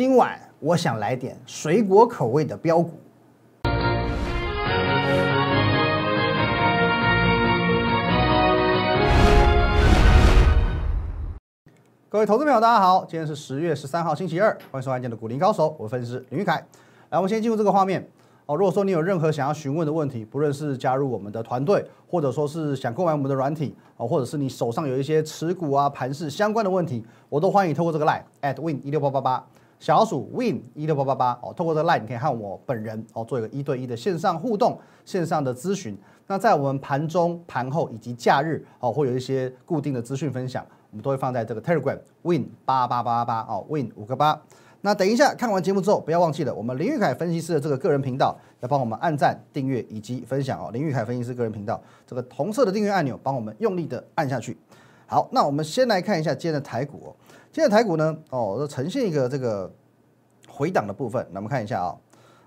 今晚我想来点水果口味的标股。各位投资朋友，大家好，今天是十月十三号，星期二，欢迎收看今天的股林高手，我是分析师林玉凯。来，我们先进入这个画面哦。如果说你有任何想要询问的问题，不论是加入我们的团队，或者说是想购买我们的软体哦，或者是你手上有一些持股啊、盘势相关的问题，我都欢迎透过这个 line at win 一六八八八小老鼠 win 一六八八八哦，透过这个 line 你可以和我本人哦做一个一对一的线上互动、线上的咨询。那在我们盘中、盘后以及假日哦，会有一些固定的资讯分享。我们都会放在这个 Telegram Win 八八八八哦，Win 五个八。那等一下看完节目之后，不要忘记了我们林玉凯分析师的这个个人频道，要帮我们按赞、订阅以及分享哦。林玉凯分析师个人频道这个红色的订阅按钮，帮我们用力的按下去。好，那我们先来看一下今天的台股哦。今天的台股呢，哦，呈现一个这个回档的部分。那我们看一下啊，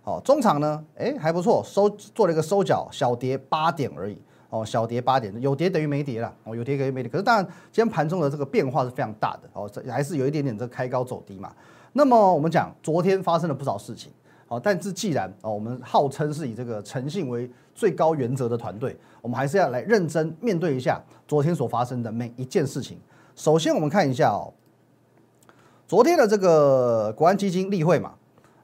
哦，中场呢，哎还不错，收做了一个收脚，小跌八点而已。哦，小跌八点，有跌等于没跌了。哦，有跌等于没跌。可是当然，今天盘中的这个变化是非常大的。哦，这还是有一点点这开高走低嘛。那么我们讲，昨天发生了不少事情。哦，但是既然哦，我们号称是以这个诚信为最高原则的团队，我们还是要来认真面对一下昨天所发生的每一件事情。首先，我们看一下哦，昨天的这个国安基金例会嘛。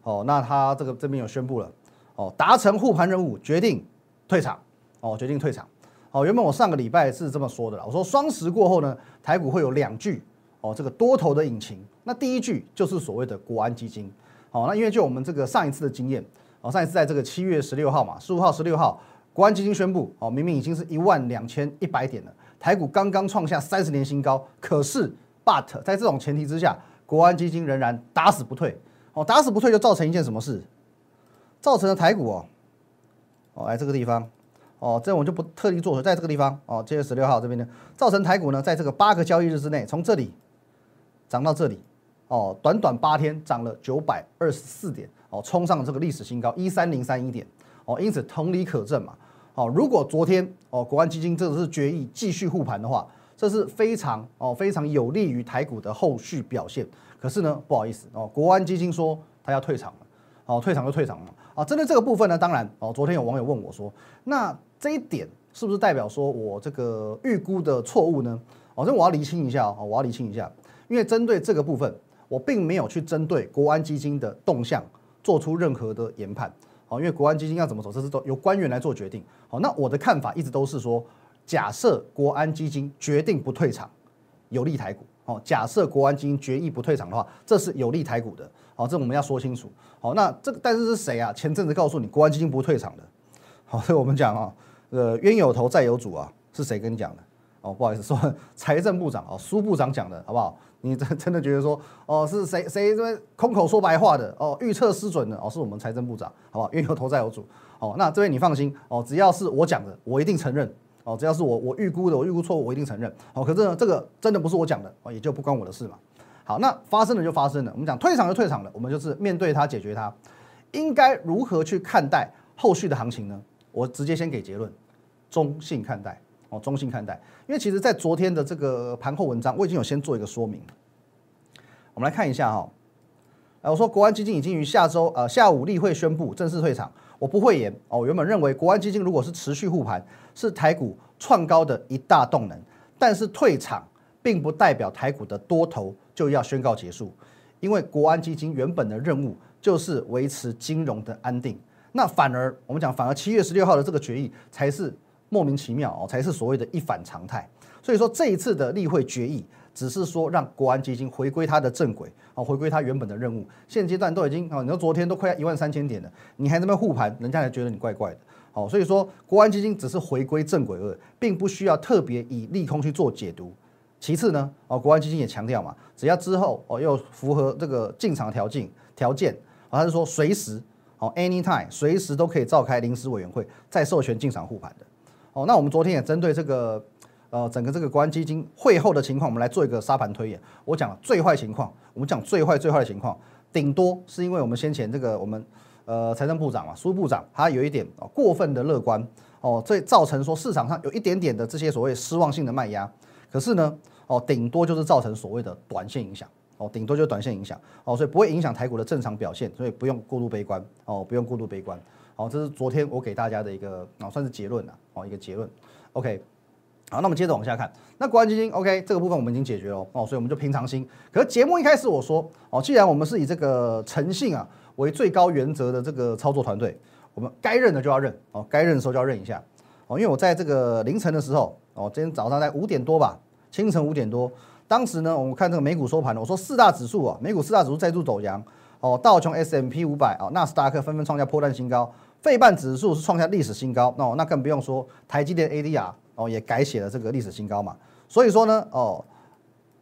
哦，那他这个这边有宣布了。哦，达成护盘任务，决定退场。哦，决定退场。哦，原本我上个礼拜是这么说的啦，我说双十过后呢，台股会有两句哦，这个多头的引擎。那第一句就是所谓的国安基金。好，那因为就我们这个上一次的经验，哦，上一次在这个七月十六号嘛，十五号、十六号，国安基金宣布，哦，明明已经是一万两千一百点了，台股刚刚创下三十年新高，可是，but 在这种前提之下，国安基金仍然打死不退。哦，打死不退就造成一件什么事？造成了台股哦，哦，来这个地方。哦，这我就不特地做，在这个地方哦，七月十六号这边呢，造成台股呢，在这个八个交易日之内，从这里涨到这里，哦，短短八天涨了九百二十四点，哦，冲上了这个历史新高一三零三一点，哦，因此同理可证嘛，哦，如果昨天哦，国安基金这是决议继续护盘的话，这是非常哦非常有利于台股的后续表现。可是呢，不好意思哦，国安基金说他要退场了，哦，退场就退场了啊。针对这个部分呢，当然哦，昨天有网友问我说，那这一点是不是代表说我这个预估的错误呢？哦，这我要厘清一下哦，我要厘清一下，因为针对这个部分，我并没有去针对国安基金的动向做出任何的研判。哦，因为国安基金要怎么走，这是由官员来做决定。好，那我的看法一直都是说，假设国安基金决定不退场，有利台股。哦，假设国安基金决议不退场的话，这是有利台股的。好，这我们要说清楚。好，那这个但是是谁啊？前阵子告诉你国安基金不退场的。好，所以我们讲啊。呃，冤有头债有主啊，是谁跟你讲的？哦，不好意思，说财政部长哦，苏部长讲的，好不好？你真真的觉得说，哦，是谁谁这边空口说白话的？哦，预测失准的？哦，是我们财政部长，好不好？冤有头债有主。哦，那这边你放心哦，只要是我讲的，我一定承认。哦，只要是我我预估的，我预估错误，我一定承认。哦，可是呢，这个真的不是我讲的，哦，也就不关我的事嘛。好，那发生了就发生了，我们讲退场就退场了，我们就是面对它，解决它。应该如何去看待后续的行情呢？我直接先给结论，中性看待哦，中性看待。因为其实，在昨天的这个盘后文章，我已经有先做一个说明。我们来看一下哈，哎，我说国安基金已经于下周呃下午例会宣布正式退场，我不会言哦。原本认为国安基金如果是持续护盘，是台股创高的一大动能，但是退场并不代表台股的多头就要宣告结束，因为国安基金原本的任务就是维持金融的安定。那反而我们讲，反而七月十六号的这个决议才是莫名其妙哦，才是所谓的一反常态。所以说这一次的例会决议，只是说让国安基金回归它的正轨哦，回归它原本的任务。现阶段都已经哦，你说昨天都快要一万三千点了，你还那么护盘，人家还觉得你怪怪的。哦，所以说国安基金只是回归正轨而已，并不需要特别以利空去做解读。其次呢，哦，国安基金也强调嘛，只要之后哦又符合这个进场条件条件，他是说随时。哦，anytime 随时都可以召开临时委员会，再授权进场护盘的。哦，那我们昨天也针对这个呃整个这个国安基金会后的情况，我们来做一个沙盘推演。我讲最坏情况，我们讲最坏最坏的情况，顶多是因为我们先前这个我们呃财政部长嘛，苏部长他有一点哦过分的乐观哦，这造成说市场上有一点点的这些所谓失望性的卖压。可是呢，哦顶多就是造成所谓的短线影响。哦，顶多就短线影响哦，所以不会影响台股的正常表现，所以不用过度悲观哦，不用过度悲观哦，这是昨天我给大家的一个哦，算是结论了哦，一个结论。OK，好，那我们接着往下看，那国安基金 OK 这个部分我们已经解决了哦，所以我们就平常心。可是节目一开始我说哦，既然我们是以这个诚信啊为最高原则的这个操作团队，我们该认的就要认哦，该认的时候就要认一下哦，因为我在这个凌晨的时候哦，今天早上在五点多吧，清晨五点多。当时呢，我们看这个美股收盘。我说四大指数啊，美股四大指数再度走阳哦，道琼 S M P 五百啊，纳斯达克纷纷创下破断新高，费半指数是创下历史新高。哦，那更不用说台积电 A D R 哦，也改写了这个历史新高嘛。所以说呢，哦，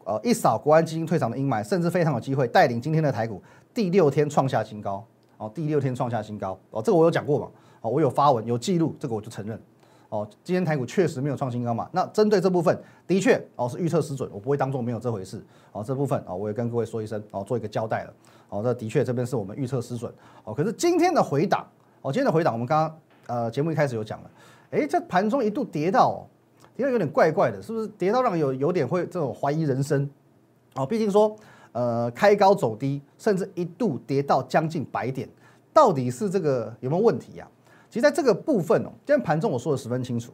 呃，一扫国安基金退场的阴霾，甚至非常有机会带领今天的台股第六天创下新高。哦，第六天创下新高。哦，这个我有讲过嘛。哦，我有发文有记录，这个我就承认。哦，今天台股确实没有创新高嘛？那针对这部分，的确哦是预测失准，我不会当做没有这回事。哦，这部分哦我也跟各位说一声，哦做一个交代了。哦，这的确这边是我们预测失准。哦，可是今天的回档，哦今天的回档，我们刚刚呃节目一开始有讲了，哎这盘中一度跌到，跌到有点怪怪的，是不是跌到让有有点会这种怀疑人生？哦，毕竟说呃开高走低，甚至一度跌到将近百点，到底是这个有没有问题呀？其实在这个部分哦，今天盘中我说的十分清楚。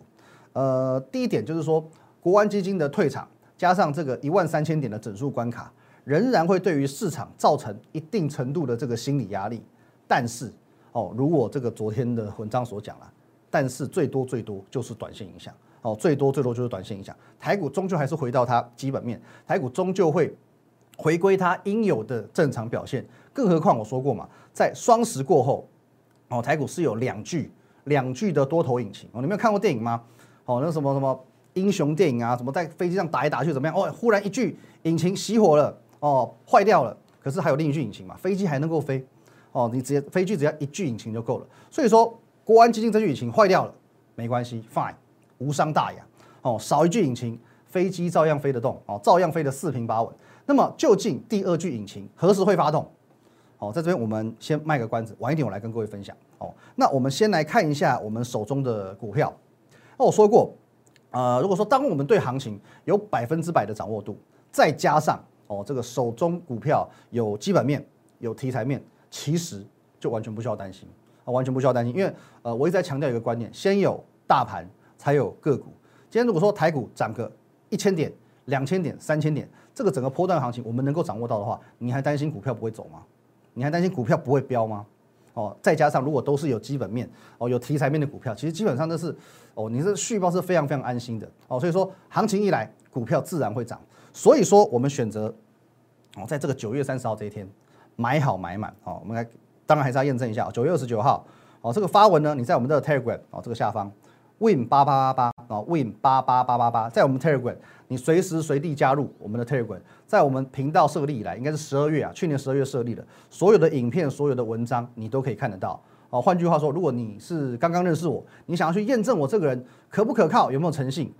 呃，第一点就是说，国安基金的退场，加上这个一万三千点的整数关卡，仍然会对于市场造成一定程度的这个心理压力。但是哦，如我这个昨天的文章所讲了，但是最多最多就是短线影响哦，最多最多就是短线影响。台股终究还是回到它基本面，台股终究会回归它应有的正常表现。更何况我说过嘛，在双十过后。哦，台股是有两具两具的多头引擎哦，你没有看过电影吗？哦，那什么什么英雄电影啊，什么在飞机上打来打去怎么样？哦，忽然一具引擎熄火了，哦，坏掉了，可是还有另一具引擎嘛，飞机还能够飞。哦，你直接飞机只要一具引擎就够了。所以说，国安基金这具引擎坏掉了没关系，fine，无伤大雅。哦，少一具引擎，飞机照样飞得动，哦，照样飞得四平八稳。那么究竟第二具引擎何时会发动？哦，在这边我们先卖个关子，晚一点我来跟各位分享。哦，那我们先来看一下我们手中的股票。那我说过，呃，如果说当我们对行情有百分之百的掌握度，再加上哦这个手中股票有基本面、有题材面，其实就完全不需要担心啊，完全不需要担心。因为呃，我一直在强调一个观念：先有大盘，才有个股。今天如果说台股涨个一千点、两千点、三千点，这个整个波段行情我们能够掌握到的话，你还担心股票不会走吗？你还担心股票不会飙吗？哦，再加上如果都是有基本面哦、有题材面的股票，其实基本上都是哦，你这续报是非常非常安心的哦。所以说行情一来，股票自然会涨。所以说我们选择哦，在这个九月三十号这一天买好买满哦。我们来，当然还是要验证一下九月二十九号哦，这个发文呢，你在我们的 Telegram 哦这个下方 Win 八八八八啊 Win 八八八八八，在我们 Telegram。你随时随地加入我们的 Telegram，在我们频道设立以来，应该是十二月啊，去年十二月设立的，所有的影片、所有的文章，你都可以看得到。哦，换句话说，如果你是刚刚认识我，你想要去验证我这个人可不可靠，有没有诚信，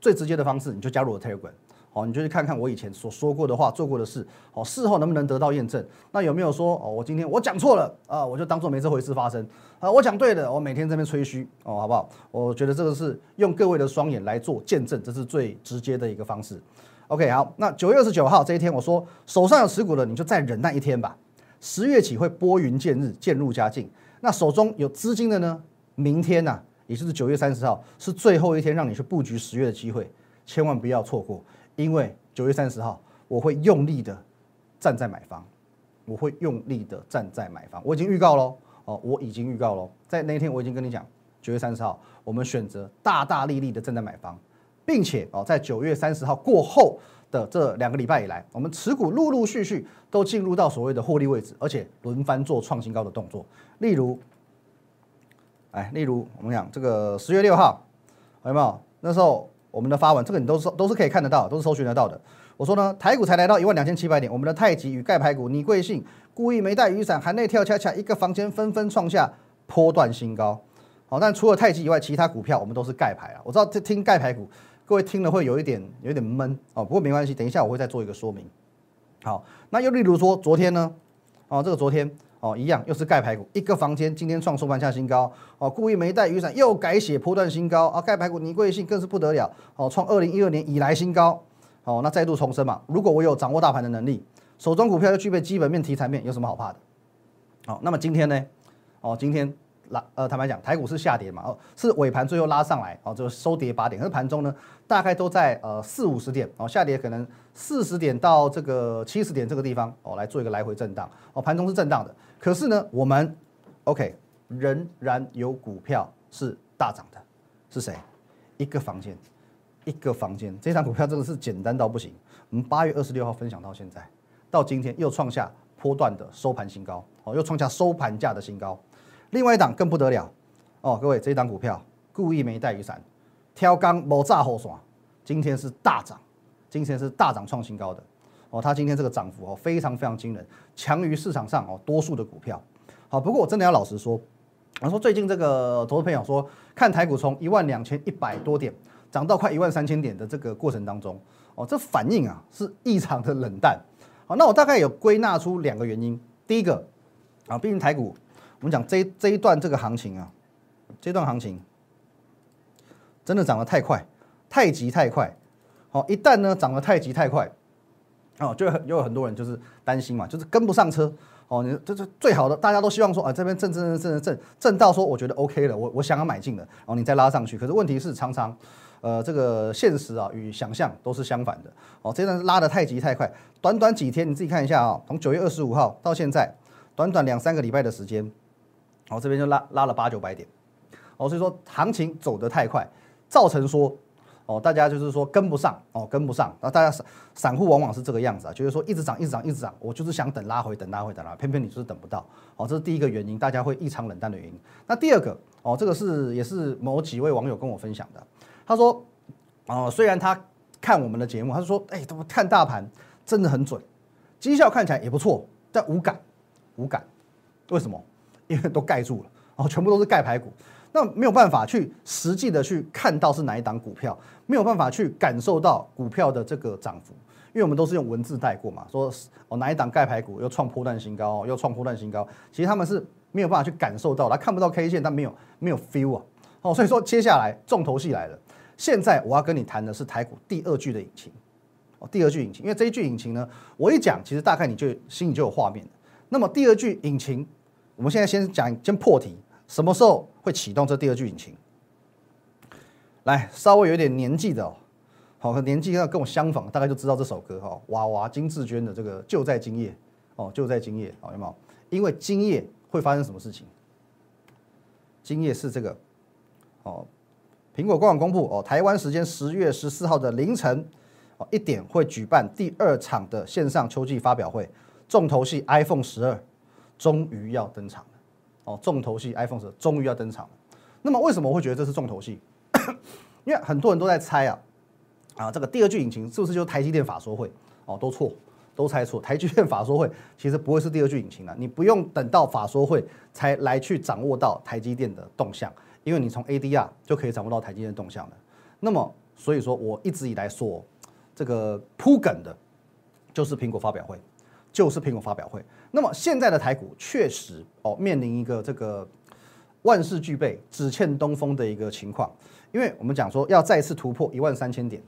最直接的方式，你就加入我 Telegram。哦，你就去看看我以前所说过的话、做过的事，哦，事后能不能得到验证？那有没有说，哦，我今天我讲错了啊，我就当做没这回事发生啊？我讲对了，我每天这边吹嘘，哦，好不好？我觉得这个是用各位的双眼来做见证，这是最直接的一个方式。OK，好，那九月二十九号这一天，我说手上有持股的，你就再忍耐一天吧。十月起会拨云见日，渐入佳境。那手中有资金的呢？明天呐，也就是九月三十号，是最后一天让你去布局十月的机会，千万不要错过。因为九月三十号，我会用力的站在买方，我会用力的站在买方。我已经预告喽，哦，我已经预告喽，在那一天我已经跟你讲，九月三十号我们选择大大力力的站在买方，并且哦，在九月三十号过后的这两个礼拜以来，我们持股陆陆续续都进入到所谓的获利位置，而且轮番做创新高的动作。例如，哎，例如我们讲这个十月六号，有没有？那时候。我们的发文，这个你都是都是可以看得到，都是搜寻得到的。我说呢，台股才来到一万两千七百点，我们的太极与盖牌股，你贵姓故意没带雨伞，含泪跳恰恰，一个房间纷纷创下波段新高。好，但除了太极以外，其他股票我们都是盖牌啊。我知道听盖牌股，各位听了会有一点有一点闷哦，不过没关系，等一下我会再做一个说明。好，那又例如说昨天呢，哦，这个昨天。哦，一样又是盖排骨，一个房间今天创收盘下新高。哦，故意没带雨伞又改写波段新高啊！盖排骨你贵信更是不得了，哦，创二零一二年以来新高。哦，那再度重申嘛，如果我有掌握大盘的能力，手中股票又具备基本面、题材面，有什么好怕的？好，那么今天呢？哦，今天拉呃，坦白讲，台股是下跌嘛？哦，是尾盘最后拉上来，哦，就收跌八点，可是盘中呢，大概都在呃四五十点，哦，下跌可能四十点到这个七十点这个地方，哦，来做一个来回震荡，哦，盘中是震荡的，可是呢，我们 OK 仍然有股票是大涨的，是谁？一个房间，一个房间，这张股票真的是简单到不行。我们八月二十六号分享到现在，到今天又创下波段的收盘新高，哦，又创下收盘价的新高。另外一档更不得了，哦，各位，这一档股票故意没带雨伞，挑钢某炸后爽，今天是大涨，今天是大涨创新高的，哦，它今天这个涨幅哦非常非常惊人，强于市场上哦多数的股票。好，不过我真的要老实说。我说最近这个投资朋友说，看台股从一万两千一百多点涨到快一万三千点的这个过程当中，哦，这反应啊是异常的冷淡。好，那我大概有归纳出两个原因。第一个啊，毕竟台股，我们讲这这一段这个行情啊，这段行情真的涨得太快，太急太快。好，一旦呢涨得太急太快，哦，就有很多人就是担心嘛，就是跟不上车。哦，你这是最好的，大家都希望说啊，这边震震震震震震到说我觉得 OK 了，我我想要买进的，然后你再拉上去。可是问题是常常，呃，这个现实啊与想象都是相反的。哦，这段拉的太急太快，短短几天你自己看一下啊，从九月二十五号到现在，短短两三个礼拜的时间，哦，这边就拉拉了八九百点。哦，所以说行情走得太快，造成说。哦，大家就是说跟不上哦，跟不上。然后大家散散户往往是这个样子啊，就是说一直涨，一直涨，一直涨，我就是想等拉回，等拉回，等拉回，偏偏你就是等不到。哦，这是第一个原因，大家会异常冷淡的原因。那第二个哦，这个是也是某几位网友跟我分享的。他说，哦，虽然他看我们的节目，他说，哎，怎么看大盘真的很准，绩效看起来也不错，但无感，无感。为什么？因为都盖住了，哦，全部都是盖牌股。那没有办法去实际的去看到是哪一档股票，没有办法去感受到股票的这个涨幅，因为我们都是用文字带过嘛，说哦哪一档盖牌股又创破断新高，又创破断新高，其实他们是没有办法去感受到，他看不到 K 线，但没有没有 feel 啊，哦，所以说接下来重头戏来了，现在我要跟你谈的是台股第二句的引擎，哦，第二句引擎，因为这一句引擎呢，我一讲，其实大概你就心里就有画面那么第二句引擎，我们现在先讲，先破题。什么时候会启动这第二具引擎？来，稍微有点年纪的哦，好，年纪要跟我相仿，大概就知道这首歌哈，娃娃金志娟的这个就在今夜哦，就在今夜，好有没有？因为今夜会发生什么事情？今夜是这个哦，苹果官网公布哦，台湾时间十月十四号的凌晨哦一点会举办第二场的线上秋季发表会，重头戏 iPhone 十二终于要登场。哦，重头戏 iPhone 十终于要登场了。那么为什么我会觉得这是重头戏？因为很多人都在猜啊，啊，这个第二句引擎是不是就是台积电法说会？哦，都错，都猜错。台积电法说会 其实不会是第二句引擎了。你不用等到法说会才来去掌握到台积电的动向，因为你从 ADR 就可以掌握到台积电动向了。那么，所以说我一直以来说这个铺梗的，就是苹果发表会。就是苹果发表会，那么现在的台股确实哦面临一个这个万事俱备只欠东风的一个情况，因为我们讲说要再次突破一万三千点，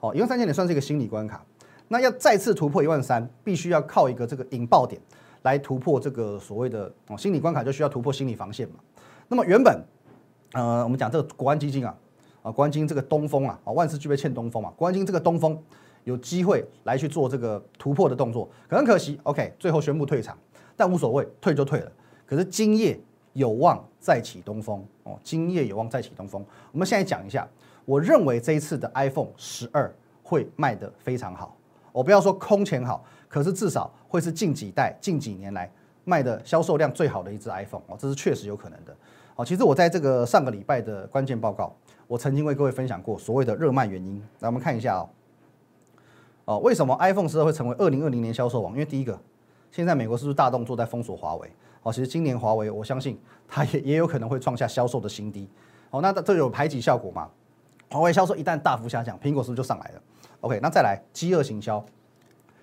哦一万三千点算是一个心理关卡，那要再次突破一万三，必须要靠一个这个引爆点来突破这个所谓的哦心理关卡，就需要突破心理防线嘛。那么原本呃我们讲这个国安基金啊啊国安基金这个东风啊啊万事俱备欠东风嘛，国安基金这个东风。有机会来去做这个突破的动作，可很可惜，OK，最后宣布退场，但无所谓，退就退了。可是今夜有望再起东风哦，今夜有望再起东风。我们现在讲一下，我认为这一次的 iPhone 十二会卖得非常好。我不要说空前好，可是至少会是近几代、近几年来卖的销售量最好的一只 iPhone 哦，这是确实有可能的。哦，其实我在这个上个礼拜的关键报告，我曾经为各位分享过所谓的热卖原因。来，我们看一下哦。哦，为什么 iPhone 十二会成为二零二零年销售王？因为第一个，现在美国是不是大动作在封锁华为？哦，其实今年华为，我相信它也 也有可能会创下销售的新低。哦，那这有排挤效果吗？华为销售一旦大幅下降，苹果是不是就上来了？OK，那再来饥饿行销，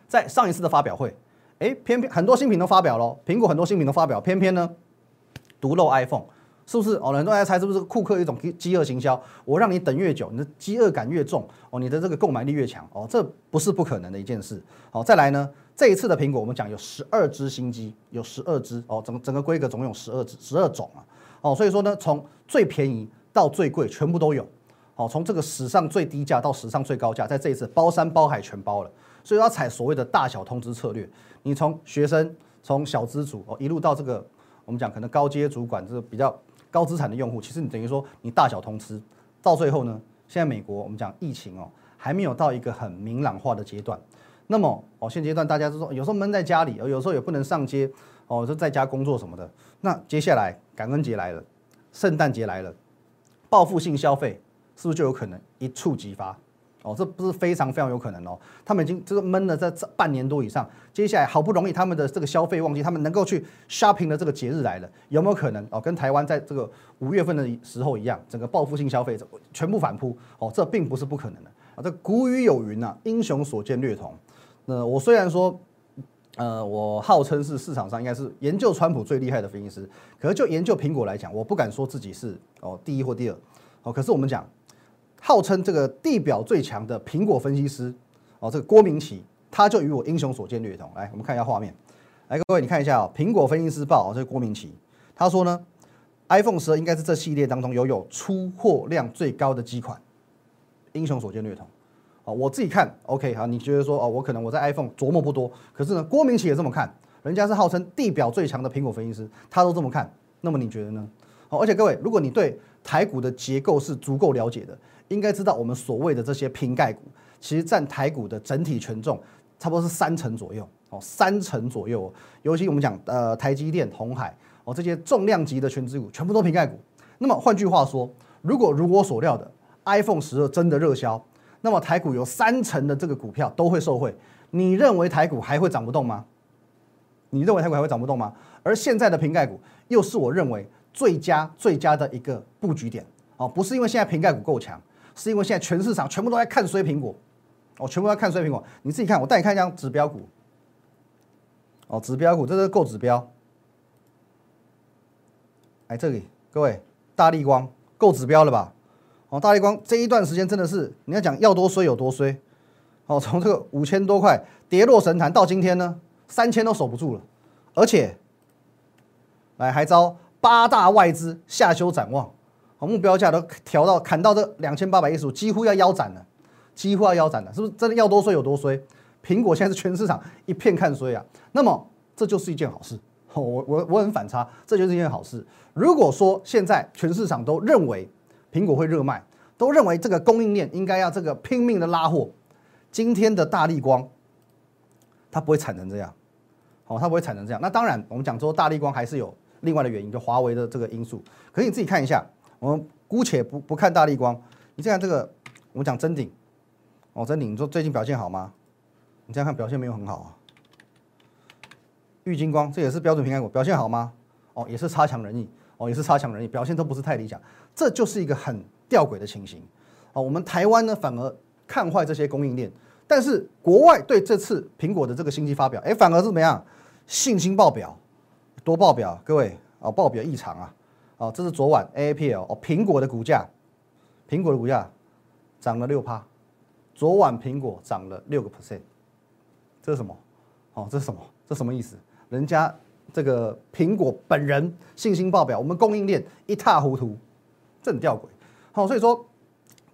在上一次的发表会，哎，偏偏很多新品都发表了，苹果很多新品都发表，偏偏呢独漏 iPhone。是不是哦？很多人在猜是不是库克一种饥饿行销？我让你等越久，你的饥饿感越重哦，你的这个购买力越强哦，这不是不可能的一件事。好，再来呢，这一次的苹果，我们讲有十二只新机，有十二只哦，整整个规格总有十二只，十二种啊，哦，所以说呢，从最便宜到最贵，全部都有，哦，从这个史上最低价到史上最高价，在这一次包山包海全包了，所以要采所谓的大小通知策略，你从学生，从小资主哦，一路到这个我们讲可能高阶主管，这个比较高资产的用户，其实你等于说你大小通吃，到最后呢，现在美国我们讲疫情哦。还没有到一个很明朗化的阶段，那么哦，现阶段大家都说有时候闷在家里，有时候也不能上街，哦，就在家工作什么的。那接下来感恩节来了，圣诞节来了，报复性消费是不是就有可能一触即发？哦，这不是非常非常有可能哦。他们已经这个闷了在这半年多以上，接下来好不容易他们的这个消费旺季，他们能够去 shopping 的这个节日来了，有没有可能哦？跟台湾在这个五月份的时候一样，整个报复性消费全部反扑？哦，这并不是不可能的啊。这古语有云呐，英雄所见略同。那我虽然说，呃，我号称是市场上应该是研究川普最厉害的分析师，可是就研究苹果来讲，我不敢说自己是哦第一或第二。哦，可是我们讲，号称这个地表最强的苹果分析师，哦，这个郭明奇，他就与我英雄所见略同。来，我们看一下画面。来，各位你看一下哦，苹果分析师报，这是郭明奇，他说呢，iPhone 十二应该是这系列当中拥有出货量最高的机款。英雄所见略同，哦，我自己看，OK，好，你觉得说，哦，我可能我在 iPhone 琢磨不多，可是呢，郭明奇也这么看，人家是号称地表最强的苹果分析师，他都这么看，那么你觉得呢？哦，而且各位，如果你对台股的结构是足够了解的，应该知道我们所谓的这些瓶盖股，其实占台股的整体权重差不多是三成左右，哦，三成左右，哦尤其我们讲呃台积电、红海，哦这些重量级的全资股，全部都瓶盖股。那么换句话说，如果如我所料的。iPhone 十二真的热销，那么台股有三成的这个股票都会受惠。你认为台股还会涨不动吗？你认为台股还会涨不动吗？而现在的瓶盖股又是我认为最佳最佳的一个布局点哦，不是因为现在瓶盖股够强，是因为现在全市场全部都在看衰苹果，哦，全部都在看衰苹果。你自己看，我带你看一张指标股，哦，指标股这是够指标。哎，这里各位，大力光够指标了吧？哦，大力光这一段时间真的是，你要讲要多衰有多衰，哦，从这个五千多块跌落神坛到今天呢，三千都守不住了，而且，来还遭八大外资下修展望，哦，目标价都调到砍到这两千八百一十五，几乎要腰斩了，几乎要腰斩了，是不是真的要多衰有多衰？苹果现在是全市场一片看衰啊，那么这就是一件好事，我我我很反差，这就是一件好事。如果说现在全市场都认为，苹果会热卖，都认为这个供应链应该要这个拼命的拉货。今天的大力光，它不会惨成这样，哦，它不会惨成这样。那当然，我们讲说大力光还是有另外的原因，就华为的这个因素。可是你自己看一下，我们姑且不不看大力光，你再看这个，我们讲真顶，哦，真顶，你说最近表现好吗？你这样看表现没有很好啊。玉金光，这也是标准平安股，表现好吗？哦，也是差强人意。哦，也是差强人意，表现都不是太理想，这就是一个很吊诡的情形。哦，我们台湾呢反而看坏这些供应链，但是国外对这次苹果的这个新机发表，哎，反而是怎么样？信心爆表，多爆表，各位啊，爆表异常啊！哦，这是昨晚 A A P L 哦，苹果的股价，苹果的股价涨了六趴，昨晚苹果涨了六个 percent，这是什么？哦，这是什么？这什么意思？人家。这个苹果本人信心爆表，我们供应链一塌糊涂，这很吊诡。好，所以说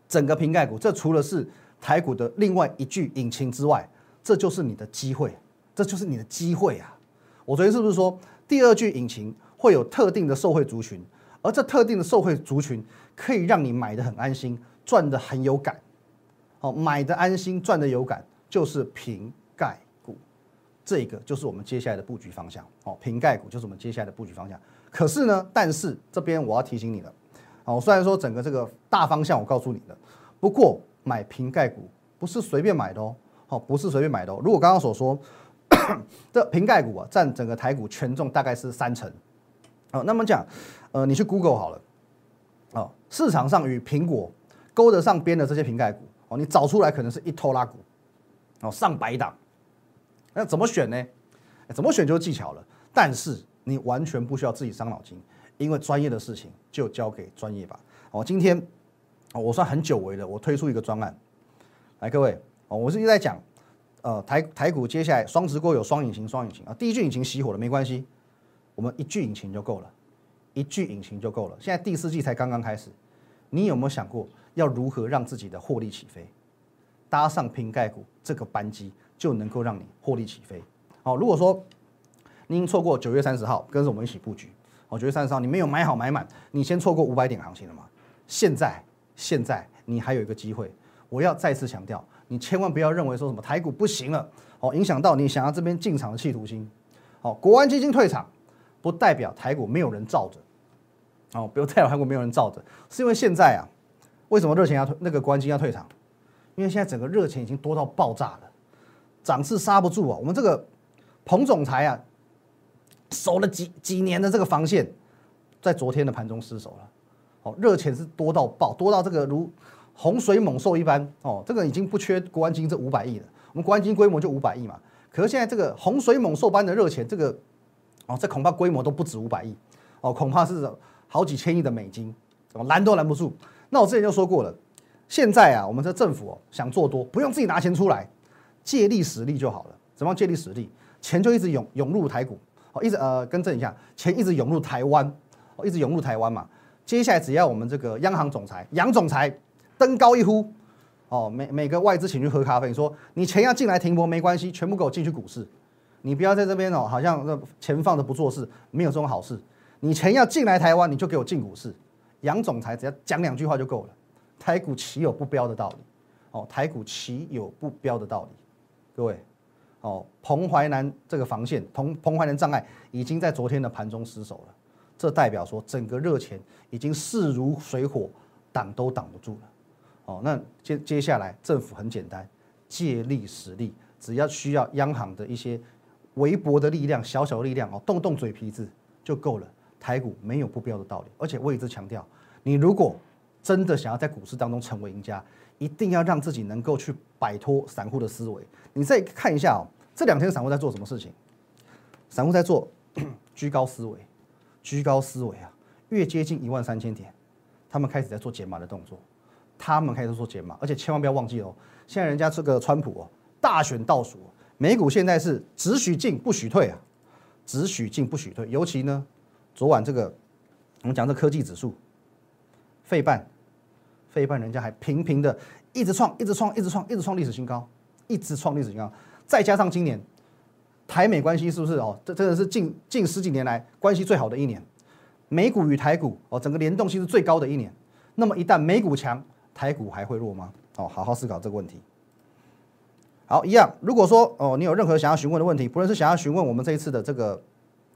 整个瓶盖股，这除了是台股的另外一具引擎之外，这就是你的机会，这就是你的机会啊！我昨天是不是说第二具引擎会有特定的受惠族群，而这特定的受惠族群可以让你买的很安心，赚的很有感。哦，买的安心，赚的有感，就是瓶盖股。这个就是我们接下来的布局方向哦，瓶盖股就是我们接下来的布局方向。可是呢，但是这边我要提醒你了，哦，虽然说整个这个大方向我告诉你了，不过买瓶盖股不是随便买的哦，好，不是随便买的哦。如果刚刚所说，这瓶盖股啊，占整个台股权重大概是三成，哦，那么讲，呃，你去 Google 好了，哦，市场上与苹果勾得上边的这些瓶盖股，哦，你找出来可能是一拖拉股，哦，上百档。那怎么选呢？怎么选就是技巧了。但是你完全不需要自己伤脑筋，因为专业的事情就交给专业吧。哦，今天我算很久违了，我推出一个专案，来各位哦，我是一直在讲，呃台台股接下来双直锅有双引擎，双引擎啊，第一具引擎熄火了没关系，我们一句引擎就够了，一句引擎就够了。现在第四季才刚刚开始，你有没有想过要如何让自己的获利起飞？搭上瓶盖股这个班机就能够让你获利起飞。好，如果说您错过九月三十号跟着我们一起布局，哦，九月三十号你没有买好买满，你先错过五百点行情了吗？现在现在你还有一个机会，我要再次强调，你千万不要认为说什么台股不行了，哦，影响到你想要这边进场的企图心。好，国安基金退场，不代表台股没有人罩着，哦，不代表台股没有人罩着，是因为现在啊，为什么热钱要退那个国安金要退场？因为现在整个热钱已经多到爆炸了，涨势刹不住啊！我们这个彭总裁啊，守了几几年的这个防线，在昨天的盘中失守了。哦，热钱是多到爆，多到这个如洪水猛兽一般。哦，这个已经不缺国安金这五百亿了，我们国安金规模就五百亿嘛。可是现在这个洪水猛兽般的热钱，这个哦，这恐怕规模都不止五百亿，哦，恐怕是好几千亿的美金，拦都拦不住。那我之前就说过了。现在啊，我们这政府哦想做多，不用自己拿钱出来，借力使力就好了。怎么借力使力？钱就一直涌涌入台股，哦，一直呃更正一下，钱一直涌入台湾，哦，一直涌入台湾嘛。接下来只要我们这个央行总裁杨总裁登高一呼，哦，每每个外资请去喝咖啡，说你钱要进来停泊没关系，全部给我进去股市，你不要在这边哦，好像这钱放着不做事，没有这种好事。你钱要进来台湾，你就给我进股市。杨总裁只要讲两句话就够了。台股岂有不标的道理？哦，台股岂有不标的道理？各位，哦，彭淮南这个防线，彭彭淮南障碍已经在昨天的盘中失守了，这代表说整个热钱已经势如水火，挡都挡不住了。哦，那接接下来政府很简单，借力使力，只要需要央行的一些微薄的力量、小小的力量哦，动动嘴皮子就够了。台股没有不标的道理，而且我一直强调，你如果真的想要在股市当中成为赢家，一定要让自己能够去摆脱散户的思维。你再看一下哦，这两天散户在做什么事情？散户在做 居高思维，居高思维啊！越接近一万三千点，他们开始在做减码的动作，他们开始做减码，而且千万不要忘记哦，现在人家这个川普哦，大选倒数，美股现在是只许进不许退啊，只许进不许退。尤其呢，昨晚这个我们讲这科技指数，费半。费半人家还频频的一直创，一直创，一直创，一直创历史新高，一直创历史新高。再加上今年台美关系是不是哦？这真的是近近十几年来关系最好的一年，美股与台股哦，整个联动性是最高的一年。那么一旦美股强，台股还会弱吗？哦，好好思考这个问题。好，一样。如果说哦，你有任何想要询问的问题，不论是想要询问我们这一次的这个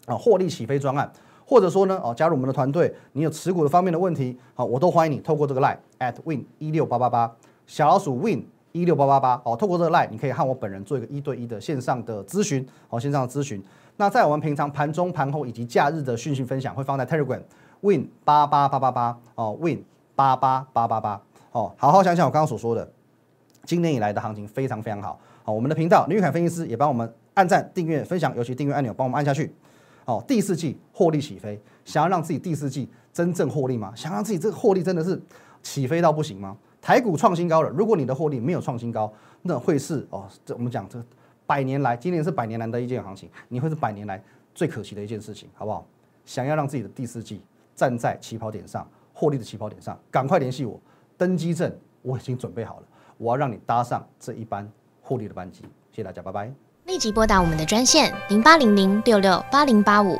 啊获利起飞专案。或者说呢，哦，加入我们的团队，你有持股的方面的问题，好，我都欢迎你透过这个 line at win 一六八八八小老鼠 win 一六八八八哦，透过这个 line，你可以和我本人做一个一对一的线上的咨询，哦，线上的咨询。那在我们平常盘中、盘后以及假日的讯息分享，会放在 Telegram win 八八八八八哦，win 八八八八八哦，好好想想我刚刚所说的，今年以来的行情非常非常好，好，我们的频道林玉凯分析师也帮我们按赞、订阅、分享，尤其订阅按钮帮我们按下去。好，第四季获利起飞，想要让自己第四季真正获利吗？想让自己这个获利真的是起飞到不行吗？台股创新高了，如果你的获利没有创新高，那会是哦，这我们讲这百年来，今年是百年难得一件行情，你会是百年来最可惜的一件事情，好不好？想要让自己的第四季站在起跑点上，获利的起跑点上，赶快联系我，登机证我已经准备好了，我要让你搭上这一班获利的班机。谢谢大家，拜拜。立即拨打我们的专线零八零零六六八零八五